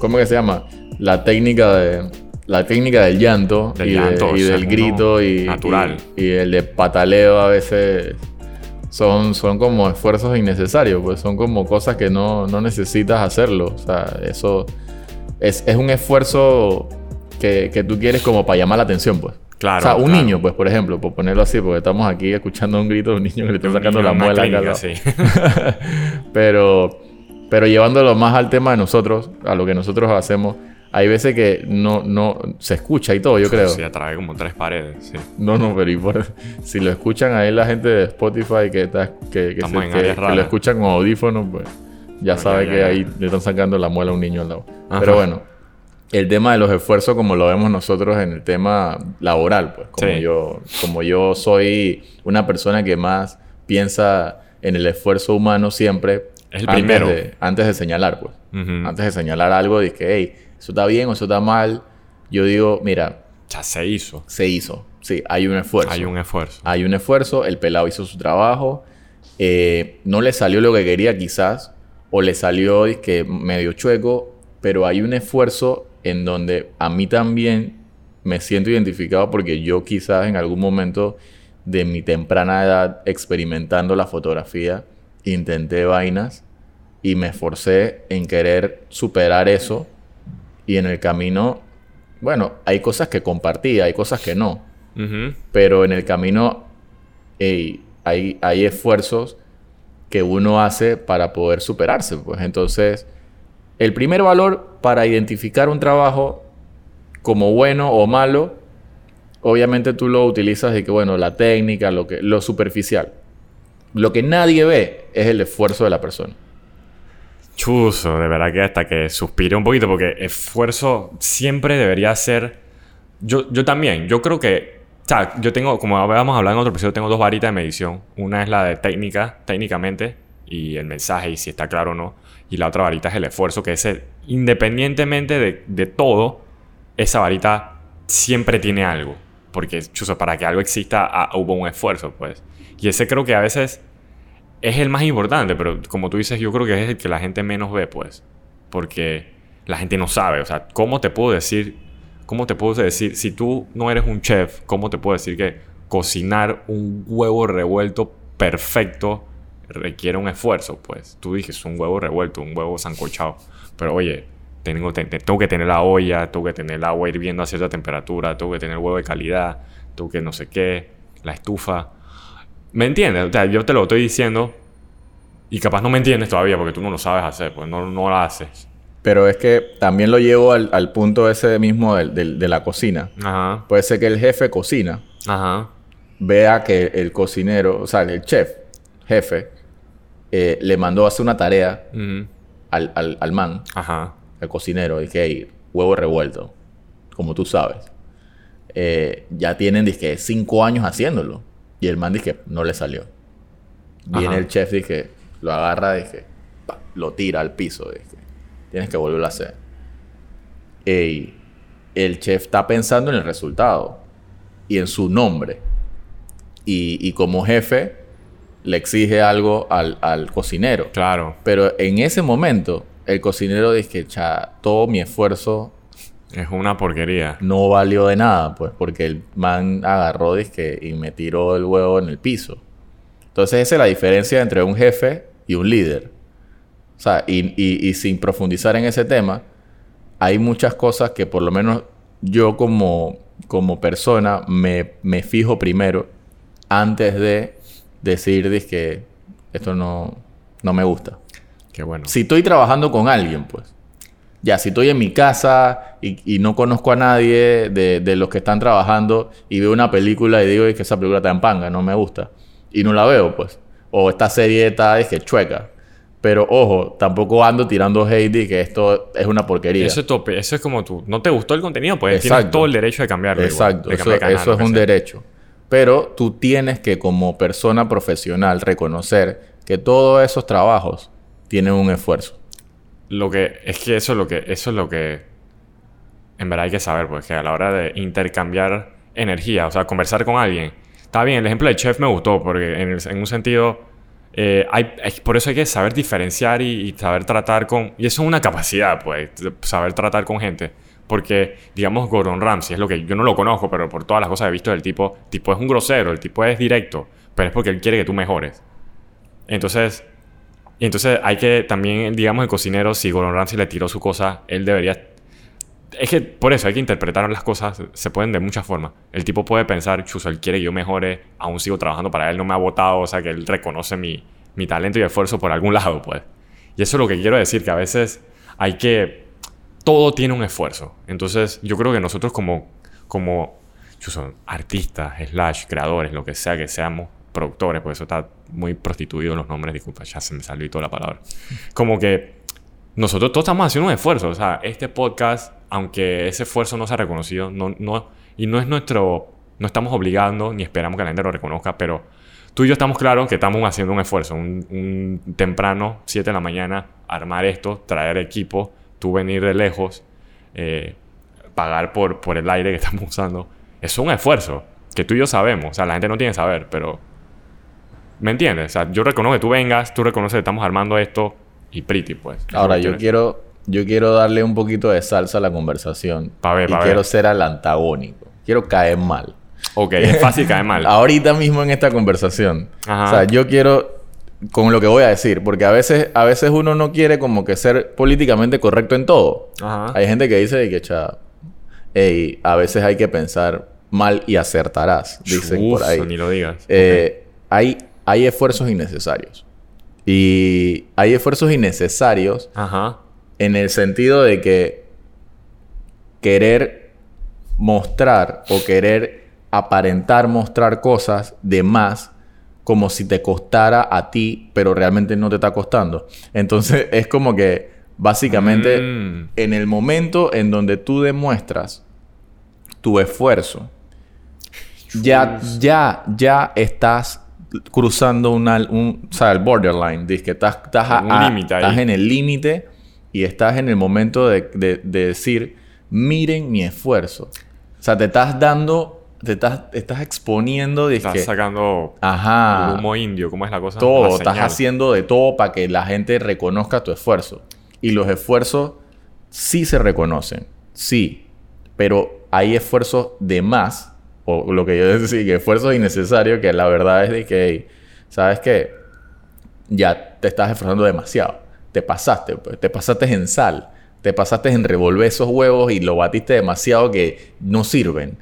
¿cómo que se llama? La técnica de la técnica del llanto Del y, de- llanto, y o sea, del grito y, natural. y, y el de pataleo a veces son, son como esfuerzos innecesarios, pues son como cosas que no, no necesitas hacerlo. O sea, eso es, es un esfuerzo que, que tú quieres como para llamar la atención, pues. Claro, o sea, un claro. niño, pues, por ejemplo, por ponerlo así, porque estamos aquí escuchando un grito de un niño que le está sacando la muela. clínica, sí. pero, pero llevándolo más al tema de nosotros, a lo que nosotros hacemos, hay veces que no, no se escucha y todo, yo creo. Sí, atrae como tres paredes, sí. No, no, pero y por- si lo escuchan ahí la gente de Spotify que, está, que, que, se- que- que lo escuchan con audífonos, pues ya No, sabe ya, que ahí ya. le están sacando la muela a un niño al lado. Ajá. Pero bueno, el tema de los esfuerzos como lo vemos nosotros en el tema laboral, pues como, Sí. yo, como yo soy una persona que más piensa en el esfuerzo humano siempre, Es el antes, primero. de, antes de señalar, pues. Ujú. Antes de señalar algo, que, hey, eso está bien o eso está mal, yo digo, mira, Ya se hizo. se hizo. Sí, hay un esfuerzo. Hay un esfuerzo. Hay un esfuerzo, el pelado hizo su trabajo, eh, no le salió lo que quería quizás, o le salió que medio chueco, pero hay un esfuerzo en donde a mí también me siento identificado porque yo quizás en algún momento de mi temprana edad experimentando la fotografía, intenté vainas y me esforcé en querer superar eso y en el camino, bueno, hay cosas que compartí, hay cosas que no pero en el camino hay, hay esfuerzos que uno hace para poder superarse. Pues entonces, el primer valor para identificar un trabajo como bueno o malo, obviamente tú lo utilizas de que, bueno, la técnica, lo, que, lo superficial. Lo que nadie ve es el esfuerzo de la persona. Chuzo, de verdad que hasta que suspiré un poquito porque esfuerzo siempre debería ser... Yo, yo también, yo creo que... O sea, yo tengo, como habíamos hablado en otro episodio, tengo dos varitas de medición. Una es la de técnica, técnicamente, y el mensaje, y si está claro o no. Y la otra varita es el esfuerzo, que ese, independientemente de, de todo, esa varita siempre tiene algo. Porque, chuzo, para que algo exista, ah, hubo un esfuerzo, pues. Y ese creo que a veces es el más importante, pero como tú dices, yo creo que es el que la gente menos ve, pues. Porque la gente no sabe. O sea, ¿cómo te puedo decir? ¿Cómo te puedo decir? Si tú no eres un chef, ¿cómo te puedo decir que cocinar un huevo revuelto perfecto requiere un esfuerzo? Pues tú dices un huevo revuelto, un huevo sancochado. Pero oye, tengo, te- te- tengo que tener la olla, tengo que tener el agua hirviendo a cierta temperatura, tengo que tener huevo de calidad, tengo que no sé qué, la estufa. ¿Me entiendes? O sea, yo te lo estoy diciendo y capaz no me entiendes todavía porque tú no lo sabes hacer, pues no, no lo haces. Pero es que también lo llevo al, al punto ese mismo del- del- de la cocina. Ajá, Puede ser que el jefe cocina, ajá, vea que el cocinero, o sea, el chef, jefe, eh, le mandó a hacer una tarea ujú, al, al, al man, ajá, al cocinero, y que "Hey, huevo revuelto, como tú sabes. Eh, ya tienen, dije, cinco años haciéndolo. Y el man, dije, no le salió. Viene Ajá. el chef, dije, lo agarra, dije, pa, lo tira al piso, dije, tienes que volverlo a hacer. Ey, el chef está pensando en el resultado y en su nombre. Y, y como jefe, le exige algo al, al cocinero. claro. Pero en ese momento, el cocinero dice, cha, todo mi esfuerzo Es una porquería. no valió de nada, pues, porque el man agarró y me tiró el huevo en el piso. Entonces, esa es la diferencia entre un jefe y un líder. O sea, y, y- y sin profundizar en ese tema, hay muchas cosas que por lo menos yo como, como persona me, me fijo primero antes de decir que esto no, no me gusta. Qué bueno. Si estoy trabajando con alguien, pues. Ya, si estoy en mi casa y, y no conozco a nadie de, de los que están trabajando y veo una película y digo "Es que esa película está en panga, no me gusta. Y no la veo, pues. O esta serie está es que chueca. Pero ojo, tampoco ando tirando hate y que esto es una porquería. Eso es tope. Eso es como tú. ¿No te gustó el contenido? Pues tienes Exacto. todo el derecho de cambiarlo. igual, Exacto, de eso, cambiar de canal, eso lo es un sea. derecho. Pero tú tienes que como persona profesional reconocer que todos esos trabajos tienen un esfuerzo. Lo que es que eso es lo que eso es lo que en verdad hay que saber, pues a la hora de intercambiar energía, o sea, conversar con alguien. Está bien, el ejemplo de chef me gustó porque en, un sentido eh, hay, por eso hay que saber diferenciar y, saber tratar con... Y eso es una capacidad, pues, saber tratar con gente. Porque, digamos, Gordon Ramsay es lo que yo no lo conozco, pero por todas las cosas he visto del tipo, tipo es un grosero, el tipo es directo, pero es porque él quiere que tú mejores. Entonces, y entonces hay que también, digamos, el cocinero, si Gordon Ramsay le tiró su cosa, él debería... Es que por eso hay que interpretar las cosas, se pueden de muchas formas. El tipo puede pensar, chuso, él quiere que yo mejore, aún sigo trabajando para él, no me ha votado, o sea, que él reconoce mi, mi talento y esfuerzo por algún lado, pues. Y eso es lo que quiero decir, que a veces hay que... Todo tiene un esfuerzo. Entonces, yo creo que nosotros como, como chuso, artistas, slash, creadores, lo que sea que seamos, productores, porque eso está muy prostituido los nombres, disculpa, ya se me salió toda la palabra. Como que nosotros todos estamos haciendo un esfuerzo. O sea, este podcast, aunque ese esfuerzo no se ha reconocido, no, no, y no es nuestro, no estamos obligando ni esperamos que la gente lo reconozca, pero tú y yo estamos claros que estamos haciendo un esfuerzo. Un, un temprano, 7 de la mañana, armar esto, traer equipo, tú venir de lejos, eh, pagar por, por el aire que estamos usando. Es un esfuerzo que tú y yo sabemos. O sea, la gente no tiene que saber, pero... ¿Me entiendes? O sea, yo reconozco que tú vengas, tú reconoces que estamos armando esto y pretty, pues. Ahora, yo quiero- quiero, yo quiero darle un poquito de salsa a la conversación. Pa' ver, y pa' quiero ver. ser al antagónico. Quiero caer mal. Ok, es fácil caer mal. Ahorita mismo en esta conversación. Ajá. O sea, yo quiero con lo que voy a decir, porque a veces, a veces uno no quiere como que ser políticamente correcto en todo. Ajá. Hay gente que dice que, cha, ey, a veces hay que pensar mal y acertarás, dicen por ahí. Ni lo digas. Eh, hay, hay esfuerzos innecesarios. Y hay esfuerzos innecesarios. Ajá. en el sentido de que querer mostrar o querer aparentar mostrar cosas de más como si te costara a ti, pero realmente no te está costando. Entonces es como que básicamente Mm. en el momento en donde tú demuestras tu esfuerzo, ya, ya, ya estás cruzando una, un, o sea, el borderline, dice que estás, estás, a- estás en el límite y estás en el momento de, de- de decir, miren mi esfuerzo. O sea, te estás dando, te estás, estás exponiendo, de Estás sacando ajá, el humo indio, ¿cómo es la cosa? todo, La estás haciendo de todo para que la gente reconozca tu esfuerzo. Y los esfuerzos sí se reconocen, sí, pero hay esfuerzos de más, o lo que yo decía, que esfuerzos innecesarios, que la verdad es de que, hey, ¿sabes qué? Ya te estás esforzando demasiado. Te pasaste, pues, te pasaste en sal, te pasaste en revolver esos huevos y lo batiste demasiado que no sirven.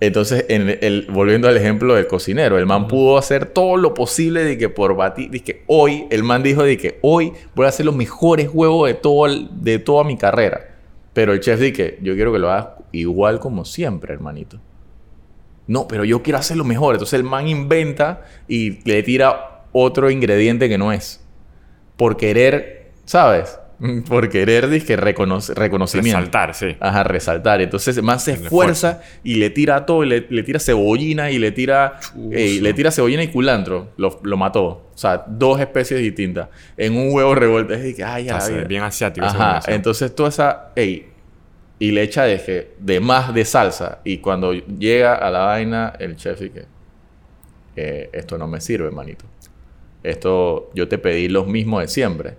Entonces, en el, volviendo al ejemplo del cocinero, el man pudo hacer todo lo posible de que por batir, de que hoy, el man dijo de que hoy voy a hacer los mejores huevos de, todo el- de toda mi carrera. Pero el chef dice que yo quiero que lo hagas igual como siempre, hermanito. No, pero yo quiero hacerlo mejor. Entonces el man inventa y le tira otro ingrediente que no es. Por querer, ¿sabes? Por querer, dizque, reconoce- reconocimiento. Resaltar, sí. Ajá, resaltar. Entonces el man se esfuerza y le tira todo, le, le tira cebollina y le tira, ey, le tira cebollina y culantro. Lo, lo mató. O sea, dos especies distintas. En un huevo revuelto. Es de que, ay, a la Está vida. bien asiático. Ajá, entonces toda esa, ey, y le echa de, que- de más de salsa. Y cuando llega a la vaina, el chef dice, que esto no me sirve, manito. Esto, yo te pedí los mismos de siempre.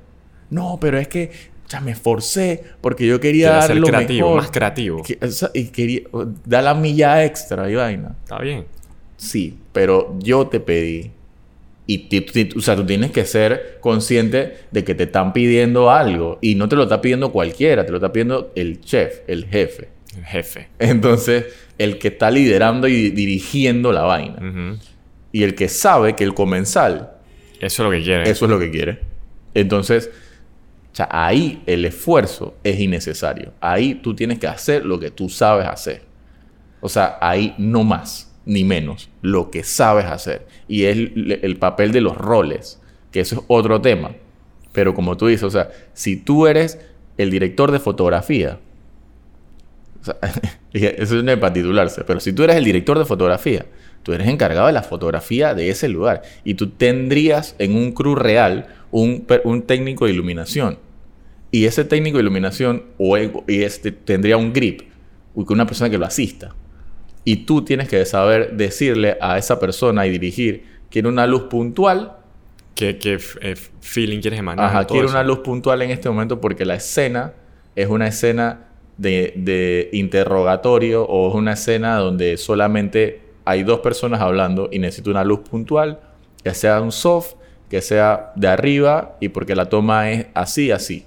No, pero es que ya me esforcé porque yo quería dar ser lo creativo, mejor. más creativo. Que- y quería, da la milla extra y vaina. Está bien. Sí, pero yo te pedí. Y o sea, tú tienes que ser consciente de que te están pidiendo algo. Y no te lo está pidiendo cualquiera, te lo está pidiendo el chef, el jefe. El jefe. Entonces, el que está liderando y dirigiendo la vaina. Y el que sabe que el comensal, Eso es lo que quiere. eso es lo que quiere. Entonces, o sea, ahí el esfuerzo es innecesario. Ahí tú tienes que hacer lo que tú sabes hacer. O sea, ahí no más ni menos lo que sabes hacer. Y es el, el papel de los roles, que eso es otro tema. Pero como tú dices, o sea, si tú eres el director de fotografía, eso es para titularse, pero si tú eres el director de fotografía, tú eres encargado de la fotografía de ese lugar y tú tendrías en un crew real un, un técnico de iluminación. Y ese técnico de iluminación o y este, tendría un grip, una persona que lo asista. Y tú tienes que saber decirle a esa persona y dirigir, quiero una luz puntual ¿Qué, qué eh, feeling quieres emanar? Ajá, quiero eso? una luz puntual en este momento porque la escena es una escena de, de interrogatorio o es una escena donde solamente hay dos personas hablando y necesito una luz puntual, que sea un soft, que sea de arriba y porque la toma es así, así.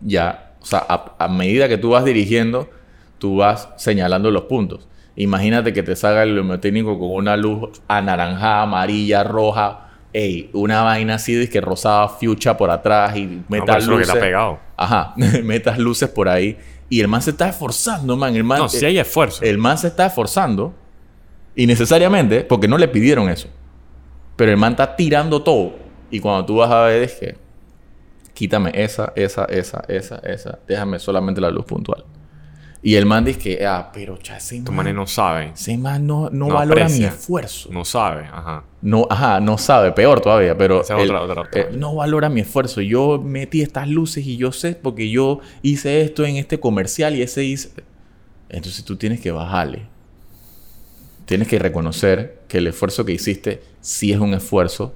Ya, o sea, a, a medida que tú vas dirigiendo, tú vas señalando los puntos. Imagínate que te salga el iluminotécnico con una luz anaranjada, amarilla, roja, ey, una vaina así de que rosada, fuchsia por atrás y No, metas lo que luces. te ha pegado. Ajá, metas luces por ahí. Y el man se está esforzando, man. El man, No, sí hay esfuerzo. el man se está esforzando. Innecesariamente, porque no le pidieron eso. Pero el man está tirando todo. Y cuando tú vas a ver, es que quítame esa, esa, esa, esa, esa. Déjame solamente la luz puntual. Y el man dice que, ah, pero cha, ese Tu man, man no sabe. ese man no, no, No valora mi esfuerzo. No sabe, ajá. No, ajá, no sabe, peor todavía, pero Esa es él, otra- otra- otra. eh, no valora mi esfuerzo. Yo metí estas luces y yo sé porque yo hice esto en este comercial y ese hice. Entonces tú tienes que bajarle. Tienes que reconocer que el esfuerzo que hiciste sí es un esfuerzo,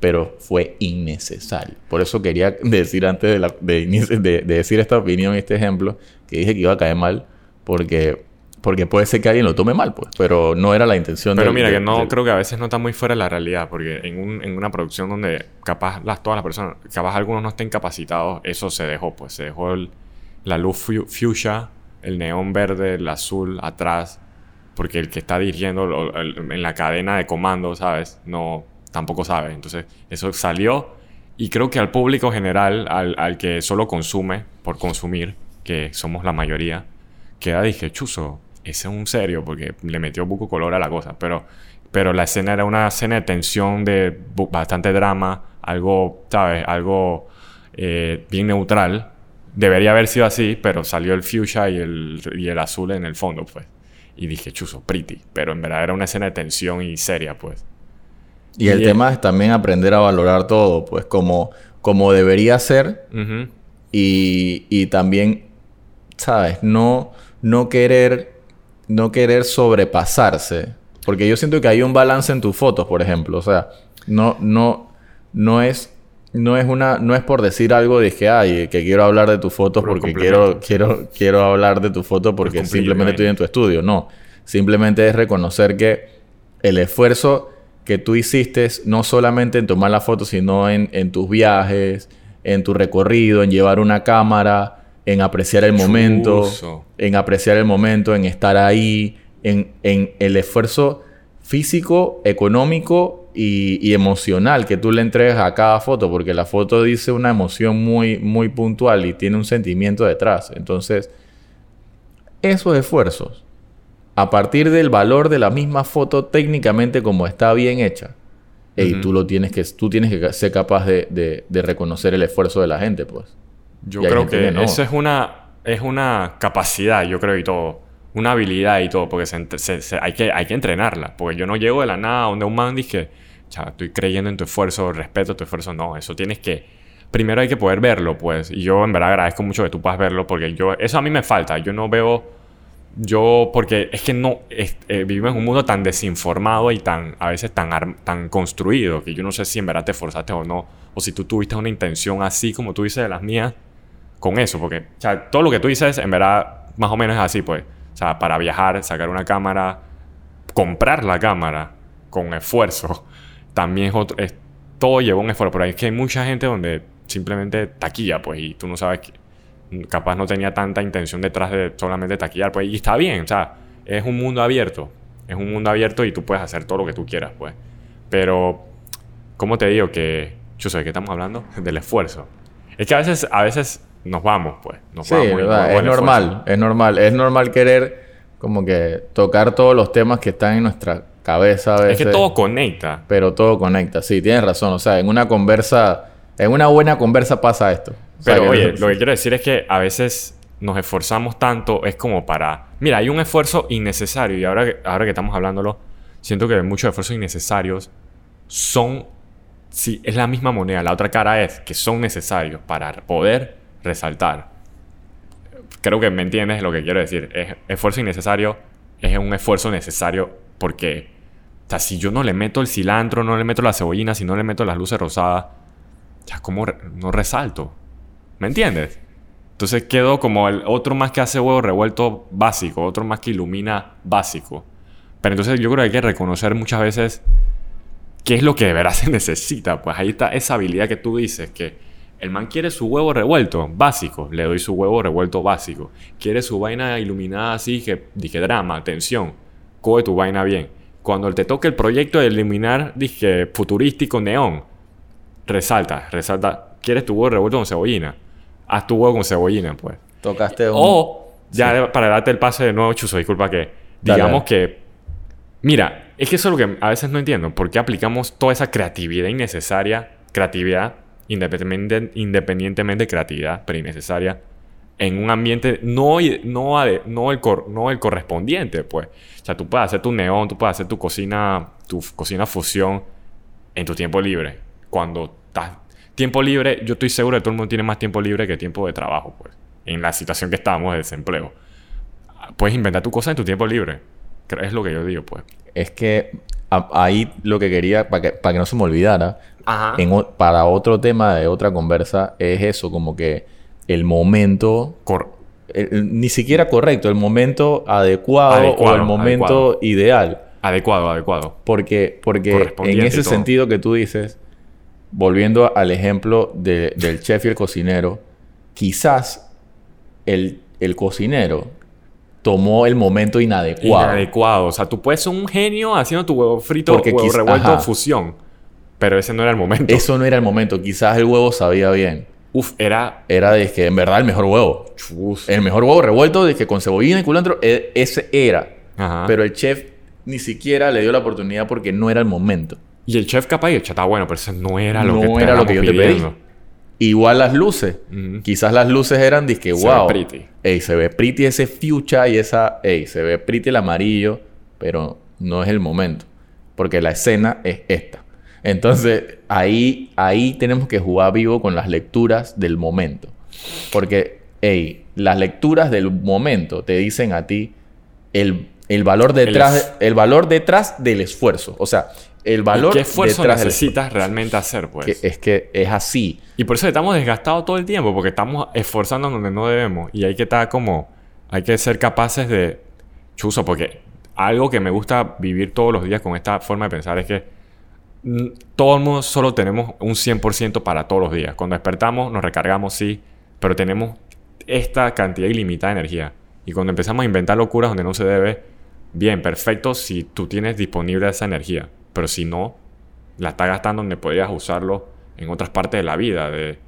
pero fue innecesario. Por eso quería decir antes de, la- de inici- de- de decir esta opinión este ejemplo, que dije que iba a caer mal, porque, porque puede ser que alguien lo tome mal, pues, pero no era la intención Pero mira, que no creo que a veces no está muy fuera de la realidad, porque en, un- en una producción donde capaz las, todas las personas, capaz algunos no estén capacitados, eso se dejó, pues se dejó el- la luz fu- fuchsia, el neón verde, el azul atrás, porque el que está dirigiendo lo- el- en la cadena de comando, ¿sabes? No, tampoco sabe. Entonces, eso salió y creo que al público general, al, al que solo consume por consumir, que somos la mayoría, queda, dije, chuzo, ese es un serio, porque le metió buco color a la cosa. Pero, pero la escena era una escena de tensión, de bastante drama, algo, ¿sabes? Algo eh, bien neutral. Debería haber sido así, pero salió el fuchsia y el, y el azul en el fondo, pues. Y dije, chuzo, pretty. Pero en verdad era una escena de tensión y seria, pues. Y el tema es también aprender a valorar todo, pues como, como debería ser y, y también, ¿sabes? No, no querer, no querer sobrepasarse. Porque yo siento que hay un balance en tus fotos, por ejemplo. O sea, no, no, no es, no es una, no es por decir algo de que, ay, que quiero hablar de tus fotos Por porque quiero, quiero, quiero hablar de tu foto porque simplemente estoy en tu estudio. No. Simplemente es reconocer que el esfuerzo que tú hiciste no solamente en tomar la foto, sino en, en tus viajes, en tu recorrido, en llevar una cámara, en apreciar el momento, en apreciar el momento, en estar ahí, en, en el esfuerzo físico, económico y, y emocional que tú le entregas a cada foto, porque la foto dice una emoción muy, muy puntual y tiene un sentimiento detrás. Entonces, esos esfuerzos, a partir del valor de la misma foto técnicamente como está bien hecha, Ujú. tú lo tienes que, tú tienes que ser capaz de, de- de reconocer el esfuerzo de la gente, pues. Yo Y creo que, que no. eso es una, es una capacidad, yo creo, y todo. Una habilidad y todo, porque se entre- se- se- hay, que, hay que entrenarla. Porque yo no llego de la nada donde un man dice, "Chava, estoy creyendo en tu esfuerzo, respeto tu esfuerzo. No, eso tienes que... Primero hay que poder verlo, pues. Y yo en verdad agradezco mucho que tú puedas verlo, porque yo... Eso a mí me falta. Yo no veo... Yo, porque es que no, es- eh, vivimos en un mundo tan desinformado y tan, a veces tan, tan construido, que yo no sé si en verdad te esforzaste o no, o si tú tuviste una intención así como tú dices de las mías, con eso, porque, o sea, todo lo que tú dices, en verdad, más o menos es así, pues. O sea, para viajar, sacar una cámara, comprar la cámara con esfuerzo, también es otro, es- todo lleva un esfuerzo, pero es que hay mucha gente donde simplemente taquilla, pues, y tú no sabes que capaz no tenía tanta intención detrás de solamente taquillar, pues, y está bien, o sea, es un mundo abierto, es un mundo abierto y tú puedes hacer todo lo que tú quieras, pues. Pero, ¿cómo te digo que, sé de qué estamos hablando? Del esfuerzo. Es que a veces, a veces nos vamos, pues. Nos Sí, vamos verdad, es normal, esfuerzo. es normal, es normal querer como que tocar todos los temas que están en nuestra cabeza a Es que todo conecta. Pero todo conecta, sí, tienes razón. O sea, en una conversa, en una buena conversa pasa esto. O sea, Pero oye, lo que quiero decir es que a veces nos esforzamos tanto, es como para... Mira, hay un esfuerzo innecesario y ahora que, ahora que estamos hablándolo, siento que muchos esfuerzos innecesarios son... Sí, es la misma moneda. La otra cara es que son necesarios para poder resaltar. Creo que me entiendes lo que quiero decir. Es, esfuerzo innecesario es un esfuerzo necesario porque sea, si yo no le meto el cilantro, no le meto la cebollina, si no le meto las luces rosadas, ya como re- no resalto. ¿Me entiendes? Entonces quedo como el otro más que hace huevo revuelto básico, otro más que ilumina básico. Pero entonces yo creo que hay que reconocer muchas veces qué es lo que de verdad se necesita. Pues ahí está esa habilidad que tú dices, que el man quiere su huevo revuelto, básico, le doy su huevo revuelto básico. Quiere su vaina iluminada así, que dije drama, tensión, coge tu vaina bien. Cuando te toque el proyecto de iluminar, dije futurístico, neón, resalta, resalta. ¿Quieres tu huevo revuelto con cebollina? Haz tu huevo con cebollina, pues. Tocaste un... O, ya para darte el pase de nuevo, Chuso, disculpa que. Digamos dale. que. Mira, es que eso es lo que a veces no entiendo. ¿Por qué aplicamos toda esa creatividad innecesaria, creatividad, independiente, independientemente de creatividad, pero innecesaria, en un ambiente no, no, el cor- no el correspondiente, pues? O sea, tú puedes hacer tu neón, tú puedes hacer tu cocina, tu cocina fusión en tu tiempo libre. Cuando estás. Tiempo libre, yo estoy seguro que todo el mundo tiene más tiempo libre que tiempo de trabajo, pues. En la situación que estamos de desempleo. Puedes inventar tu cosa en tu tiempo libre. Es lo que yo digo, pues. Es que a- ahí lo que quería, para que, para que no se me olvidara, Ajá. en o- para otro tema de otra conversa, es eso, como que el momento, Cor- el- el- ni siquiera correcto, el momento adecuado, Adecuado, o el momento adecuado. ideal. adecuado, adecuado. Porque, porque en ese sentido que tú dices, volviendo al ejemplo de- del chef y el cocinero, quizás el, el cocinero tomó el momento inadecuado. Inadecuado. O sea, tú puedes ser un genio haciendo tu huevo frito, Porque huevo revuelto, ajá. fusión. Pero ese no era el momento. Eso no era el momento. Quizás el huevo sabía bien. Uf, era... Era de que en verdad el mejor huevo. Chus. El mejor huevo revuelto de que con cebollina y culantro, e- ese era. Ajá. Pero el chef ni siquiera le dio la oportunidad porque no era el momento. Y el chef capaz y el está bueno, pero ese no era lo No que te era lo que yo te pedí. Igual las luces. Quizás las luces eran disque Se ve wow. pretty. Ey, se ve pretty ese fuchsia y esa. Ey, se ve pretty el amarillo, pero no es el momento. Porque la escena es esta. Entonces, ahí, ahí tenemos que jugar vivo con las lecturas del momento. Porque, ey, las lecturas del momento te dicen a ti el, el valor detrás, el, valor detrás del esfuerzo. O sea, el valor ¿Y ¿Qué esfuerzo necesitas realmente hacer, pues? que es que es así. Y por eso estamos desgastados todo el tiempo, porque estamos esforzándonos donde no debemos. Y hay que estar como. Hay que ser capaces de. Chuzo, porque algo que me gusta vivir todos los días con esta forma de pensar es que mm, todo el mundo solo tenemos un 100% para todos los días. Cuando despertamos, nos recargamos, sí, pero tenemos esta cantidad ilimitada de energía. Y cuando empezamos a inventar locuras donde no se debe, bien, perfecto si tú tienes disponible esa energía. Pero si no, la estás gastando donde podrías usarlo en otras partes de la vida. De,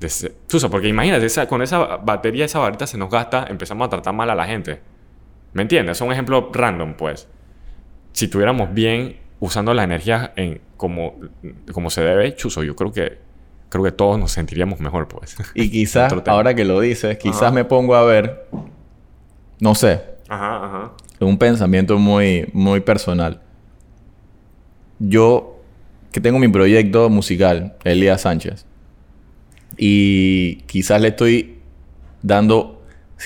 de porque imagínate, esa- con esa batería, esa varita se nos gasta, empezamos a tratar mal a la gente. ¿Me entiendes? Es un ejemplo random, pues. Si tuviéramos bien usando la energía en, como, como se debe, Chuzo, yo creo que, creo que todos nos sentiríamos mejor, pues. Y quizás, ahora que lo dices, quizás Ajá. me pongo a ver, no sé, Ajá, ajá. un pensamiento muy, muy personal. Yo, que tengo mi proyecto musical, Elías Sánchez, y quizás le estoy dando,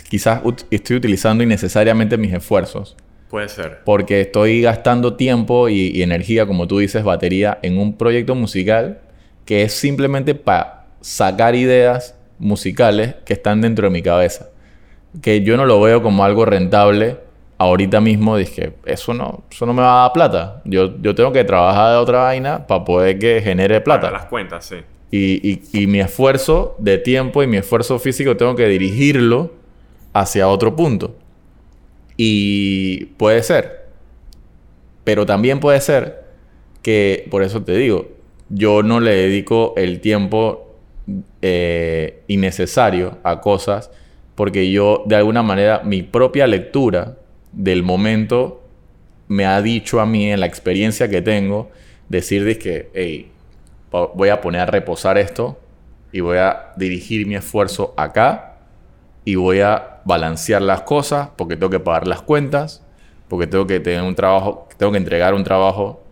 quizás ut- estoy utilizando innecesariamente mis esfuerzos, Puede ser. porque estoy gastando tiempo y, y energía, como tú dices, batería, en un proyecto musical que es simplemente para sacar ideas musicales que están dentro de mi cabeza. Que yo no lo veo como algo rentable ahorita mismo. Dije, eso no, eso no me va a dar plata. Yo, yo tengo que trabajar de otra vaina para poder que genere plata. Para las cuentas, sí. Y, y- y mi esfuerzo de tiempo y mi esfuerzo físico tengo que dirigirlo hacia otro punto. Y puede ser. Pero también puede ser que, por eso te digo, yo no le dedico el tiempo eh, innecesario a cosas porque yo, de alguna manera, mi propia lectura del momento me ha dicho a mí, en la experiencia que tengo, decir que, voy a poner a reposar esto y voy a dirigir mi esfuerzo acá y voy a balancear las cosas porque tengo que pagar las cuentas, porque tengo que tener un trabajo, tengo que entregar un trabajo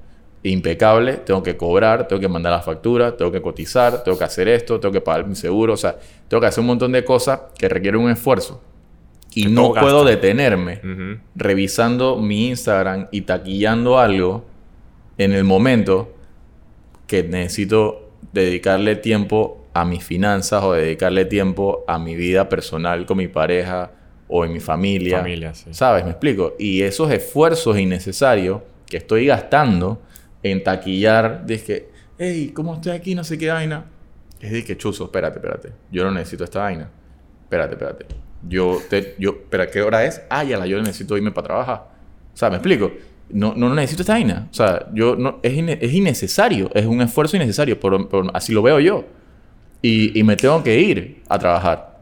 impecable, tengo que cobrar, tengo que mandar las facturas, tengo que cotizar, tengo que hacer esto, tengo que pagar mi seguro, o sea, tengo que hacer un montón de cosas que requieren un esfuerzo. Y no puedo gasta. detenerme revisando mi Instagram y taquillando algo en el momento que necesito dedicarle tiempo a mis finanzas o dedicarle tiempo a mi vida personal con mi pareja o en mi familia. Familia, sí. ¿Sabes? Me explico. Y esos esfuerzos innecesarios que estoy gastando en taquillar, que, hey, ¿cómo estoy aquí? No sé qué vaina. Es de que, chuzo, espérate, espérate. Yo no necesito esta vaina. Espérate, espérate. Yo, te, yo, ¿pero qué hora es? Ah, ya la, yo necesito irme para trabajar. O sea, ¿me explico? No, no necesito esta vaina. O sea, yo no, es, ine- es innecesario. Es un esfuerzo innecesario. Por, por- así lo veo yo. Y, y me tengo que ir a trabajar.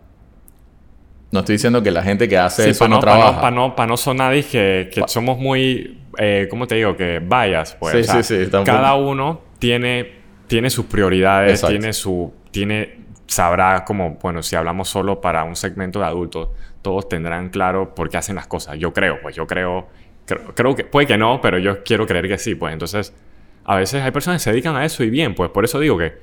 No estoy diciendo que la gente que hace Sí, eso para no, no, trabaja. no, pa' no, pa' no sonar que, que somos muy, eh, ¿cómo te digo? Que vayas, pues. Sí, O sea, sí, sí, tampoco- Cada uno tiene, tiene sus prioridades, Exacto. tiene su, tiene, sabrá como, bueno, si hablamos solo para un segmento de adultos, todos tendrán claro por qué hacen las cosas. Yo creo, pues yo creo, creo, que, puede que no, pero yo quiero creer que sí, pues. Entonces, a veces hay personas que se dedican a eso y bien, pues por eso digo que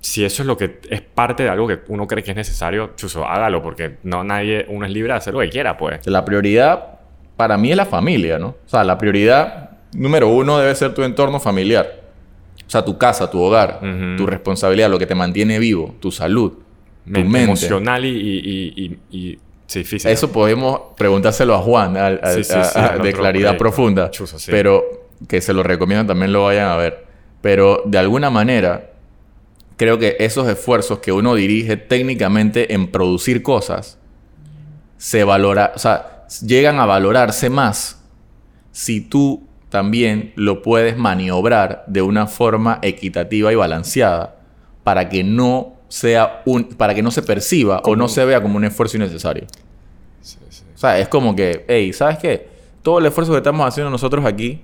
si eso es lo que es parte de algo que uno cree que es necesario, chuso, hágalo, porque no nadie, uno es libre de hacer lo que quiera, pues. La prioridad para mí es la familia, ¿no? O sea, la prioridad número uno debe ser tu entorno familiar. O sea, tu casa, tu hogar, tu responsabilidad, lo que te mantiene vivo, tu salud, tu mente, emocional y, y, y, y- y- sí, física. Eso podemos preguntárselo a Juan al- al- Sí, sí, a- sí, a- al de claridad profunda. Chuzo. Pero que se lo recomiendo también lo vayan a ver. Pero de alguna manera, creo que esos esfuerzos que uno dirige técnicamente en producir cosas, se valora, o sea, llegan a valorarse más si tú también lo puedes maniobrar de una forma equitativa y balanceada para que no sea un, para que no se perciba o no se vea como un esfuerzo innecesario. O sea, es como que, hey, ¿sabes qué? Todo el esfuerzo que estamos haciendo nosotros aquí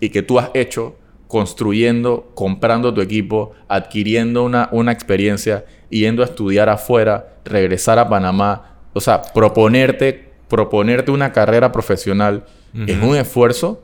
y que tú has hecho construyendo, comprando tu equipo, adquiriendo una, una experiencia, yendo a estudiar afuera, regresar a Panamá, o sea, proponerte, proponerte una carrera profesional, es un esfuerzo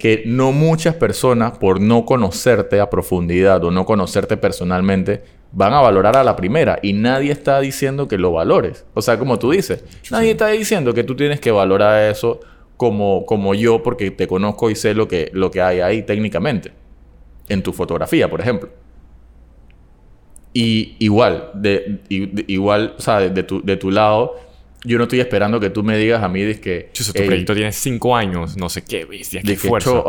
que no muchas personas, por no conocerte a profundidad o no conocerte personalmente, van a valorar a la primera. Y nadie está diciendo que lo valores. O sea, como tú dices, nadie está diciendo que tú tienes que valorar eso como, como yo porque te conozco y sé lo que, lo que hay ahí técnicamente. En tu fotografía, por ejemplo. Y igual, de, igual, o sea, de, de tu, de tu lado, yo no estoy esperando que tú me digas a mí de que... Chuzo, tu "Ey, proyecto tiene cinco años, no sé qué, bestia, qué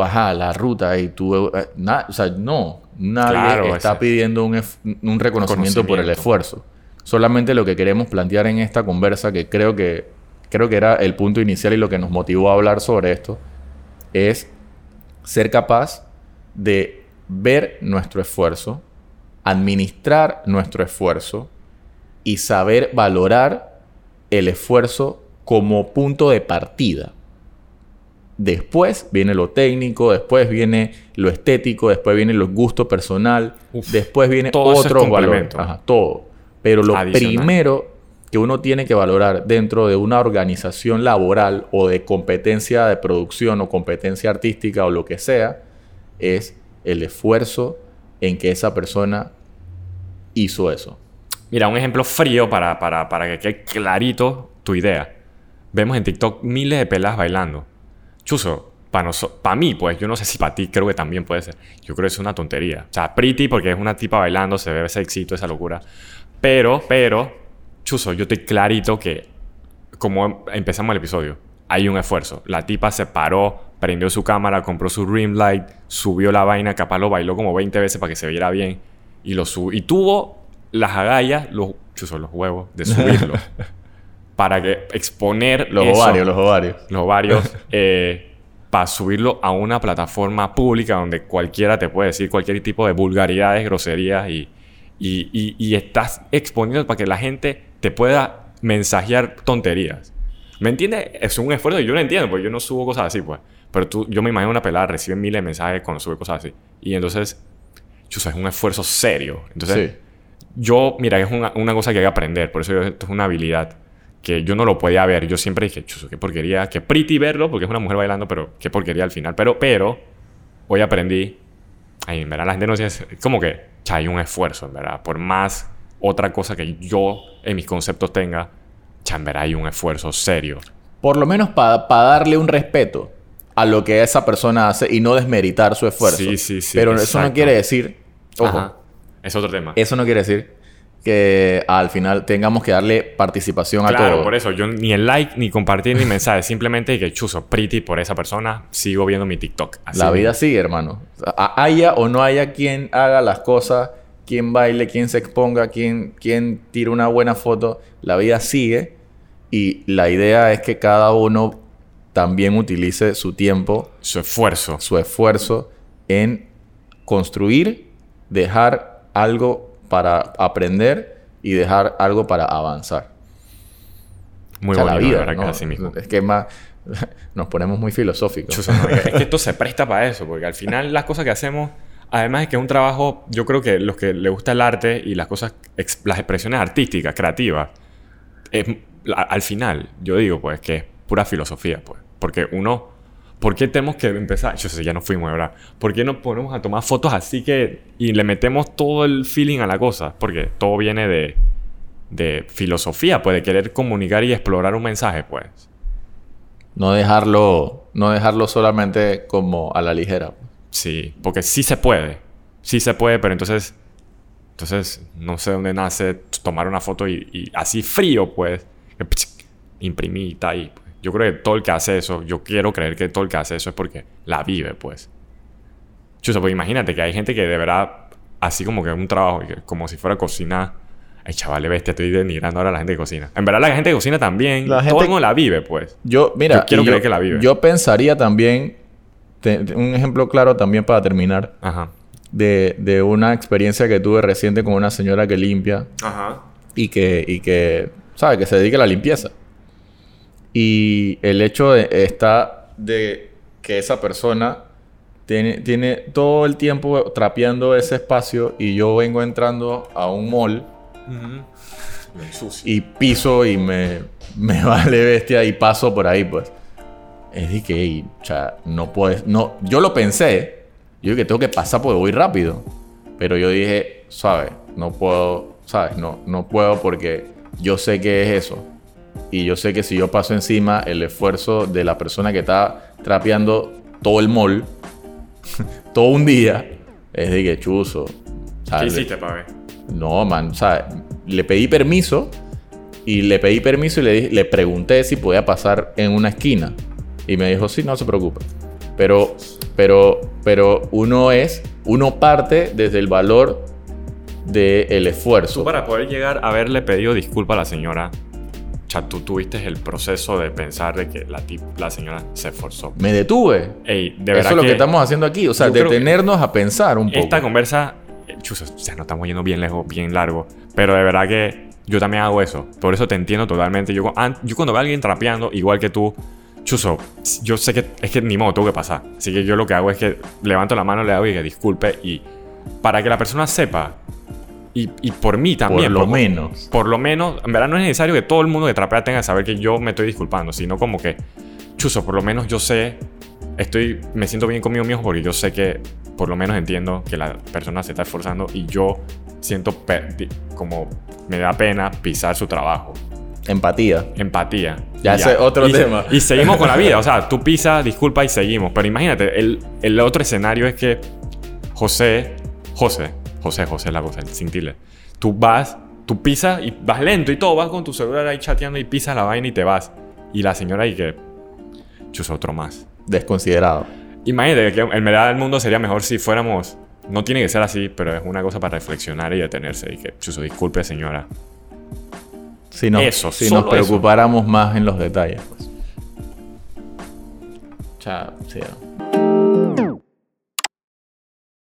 ajá, la ruta y tú, eh, na- o sea, no, nadie Claro, está ese- pidiendo un, un reconocimiento por el esfuerzo. Solamente lo que queremos plantear en esta conversa, que creo que creo que era el punto inicial y lo que nos motivó a hablar sobre esto, es ser capaz de ver nuestro esfuerzo, administrar nuestro esfuerzo y saber valorar el esfuerzo como punto de partida. Después viene lo técnico, después viene lo estético, después viene lo gusto personal, Uf, después viene todo eso es otro valor. complemento. Ajá, todo. Pero lo Adicional. primero que uno tiene que valorar dentro de una organización laboral o de competencia de producción o competencia artística o lo que sea es el esfuerzo en que esa persona hizo eso. Mira, un ejemplo frío para, para, para que quede clarito tu idea. Vemos en TikTok miles de pelas bailando. Chuzo, para mí, pues, yo no sé si para ti creo que también puede ser. Yo creo que es una tontería. O sea, pretty porque es una tipa bailando, se ve ese éxito, esa locura. Pero, pero, Chuzo, yo estoy clarito que, como empezamos el episodio, hay un esfuerzo. La tipa se paró, prendió su cámara, compró su rim light, subió la vaina, capaz lo bailó como 20 veces para que se viera bien. Y lo subió. Y tuvo las agallas, los, chuzo, los huevos, de subirlo. para que exponer Los eso- ovarios, los ovarios. los varios eh, para subirlo a una plataforma pública donde cualquiera te puede decir cualquier tipo de vulgaridades, groserías y, y, y- y estás exponiendo para que la gente te pueda mensajear tonterías. ¿Me entiendes? Es un esfuerzo y yo no entiendo, porque yo no subo cosas así, pues. Pero tú, yo me imagino una pelada recibe miles de mensajes cuando sube cosas así. Y entonces, chuzo, es un esfuerzo serio. Entonces, Sí. Yo, mira, es una, una cosa que hay que aprender. Por eso yo- esto es una habilidad que yo no lo podía ver. Yo siempre dije, chuzo, qué porquería. Qué pretty verlo, porque es una mujer bailando, pero qué porquería al final. Pero, pero, hoy aprendí. Ay, en verdad, la gente no es Como que, cha, hay un esfuerzo, en verdad. Por más otra cosa que yo en mis conceptos tenga, cha, en verdad, hay un esfuerzo serio. Por lo menos para darle un respeto a lo que esa persona hace y no desmeritar su esfuerzo. Sí, sí, sí, Pero eso no quiere decir, ojo, Ajá. Es otro tema. eso no quiere decir que al final tengamos que darle participación a Claro, todo. por eso yo ni el like, ni compartir, ni mensaje. Simplemente que chuzo, pretty por esa persona, sigo viendo mi TikTok. Así La mismo. vida sigue, hermano. A- Haya o no haya quien haga las cosas, quien baile, quien se exponga, quien, quien tire una buena foto, la vida sigue. Y la idea es que cada uno también utilice su tiempo, Su esfuerzo. su esfuerzo en construir, dejar algo para aprender y dejar algo para avanzar. Muy O sea, bonito, la vida, ¿no? así mismo. Es que es más... Nos ponemos muy filosóficos. No, es que esto se presta para eso, porque al final las cosas que hacemos, además de que es un trabajo, yo creo que los que le gusta el arte y las cosas, las expresiones artísticas, creativas, es- al final, yo digo, pues, que es pura filosofía, pues. Porque uno, ¿por qué tenemos que empezar? Yo sé, ya nos fuimos, ¿verdad? ¿Por qué nos ponemos a tomar fotos así que, y le metemos todo el feeling a la cosa? Porque todo viene de, de filosofía, pues, de querer comunicar y explorar un mensaje, pues. No dejarlo, no dejarlo solamente como a la ligera. Sí, porque sí se puede. Sí se puede, pero entonces. Entonces, no sé dónde nace tomar una foto y, y así frío, pues. Imprimir y está ahí. Yo creo que todo el que hace eso, yo quiero creer que todo el que hace eso es porque la vive, pues. Chuso, pues imagínate que hay gente que de verdad, así como que un trabajo, como si fuera cocina. Ay, chaval, bestia, estoy denigrando ahora a la gente que cocina. En verdad, la gente que cocina también, La todo gente- el mundo la vive, pues. Yo, mira, Yo quiero creer que la vive. Yo pensaría también, te- te- un ejemplo claro también para terminar, Ajá. de, de una experiencia que tuve reciente con una señora que limpia Ajá. y que, y que ¿sabe? Que se dedica a la limpieza. Y el hecho de, está de que esa persona tiene, tiene todo el tiempo trapeando ese espacio y yo vengo entrando a un mall Lo ensucio. y piso y me, me vale bestia y paso por ahí, pues. Es de que, ey, o sea, no puedes, no, yo lo pensé, yo dije que tengo que pasar porque voy rápido, pero yo dije, ¿sabes? No puedo, ¿sabes? No, no puedo porque yo sé que es eso. Y yo sé que si yo paso encima el esfuerzo de la persona que está trapeando todo el mall, todo un día, es de que chuzo. ¿Qué hiciste, pavé? No, man, o sea, le pedí permiso y le pedí permiso y le, le pregunté si podía pasar en una esquina. Y me dijo, sí, no se preocupe. Pero, pero, pero uno es, uno parte desde el valor del esfuerzo. para poder llegar a haberle pedido disculpa a la señora, sea, tú tuviste el proceso de pensar de que la, tip- la señora se esforzó. Me detuve. Ey, de Eso es lo que, que estamos haciendo aquí. O sea, detenernos a pensar un poco. esta conversa, eh, chuzo, o sea, no estamos yendo bien lejos, bien largo, pero de verdad que yo también hago eso. Por eso te entiendo totalmente. Yo, yo cuando veo a alguien trapeando, igual que tú, chuzo, yo sé que es que ni modo, tengo que pasar. Así que yo lo que hago es que levanto la mano, le hago y que disculpe y para que la persona sepa y, y por mí por también. lo por- menos. por lo menos, en verdad no es necesario que todo el mundo que trapea tenga que saber que yo me estoy disculpando, sino como que, chuzo, por lo menos yo sé, estoy, me siento bien conmigo mismo porque yo sé que por lo menos entiendo que la persona se está esforzando y yo siento como me da pena pisar su trabajo. Empatía. Empatía. Ya Y ese otro Y- tema. Y seguimos con la vida. O sea, tú pisas, disculpa y seguimos. Pero imagínate, el, el otro escenario es que José, José, José, José la cosa, sin tilde. Tú vas, tú pisas y vas lento y todo, vas con tu celular ahí chateando y pisas la vaina y te vas. Y la señora y que, chusa otro más. Desconsiderado. Imagínate que en verdad el mundo sería mejor si fuéramos, no tiene que ser así, pero es una cosa para reflexionar y detenerse. Y que, chuso, disculpe señora. Si nos, Eso, si nos preocupáramos más en los detalles. Pues. Chao. Sí, ¿no?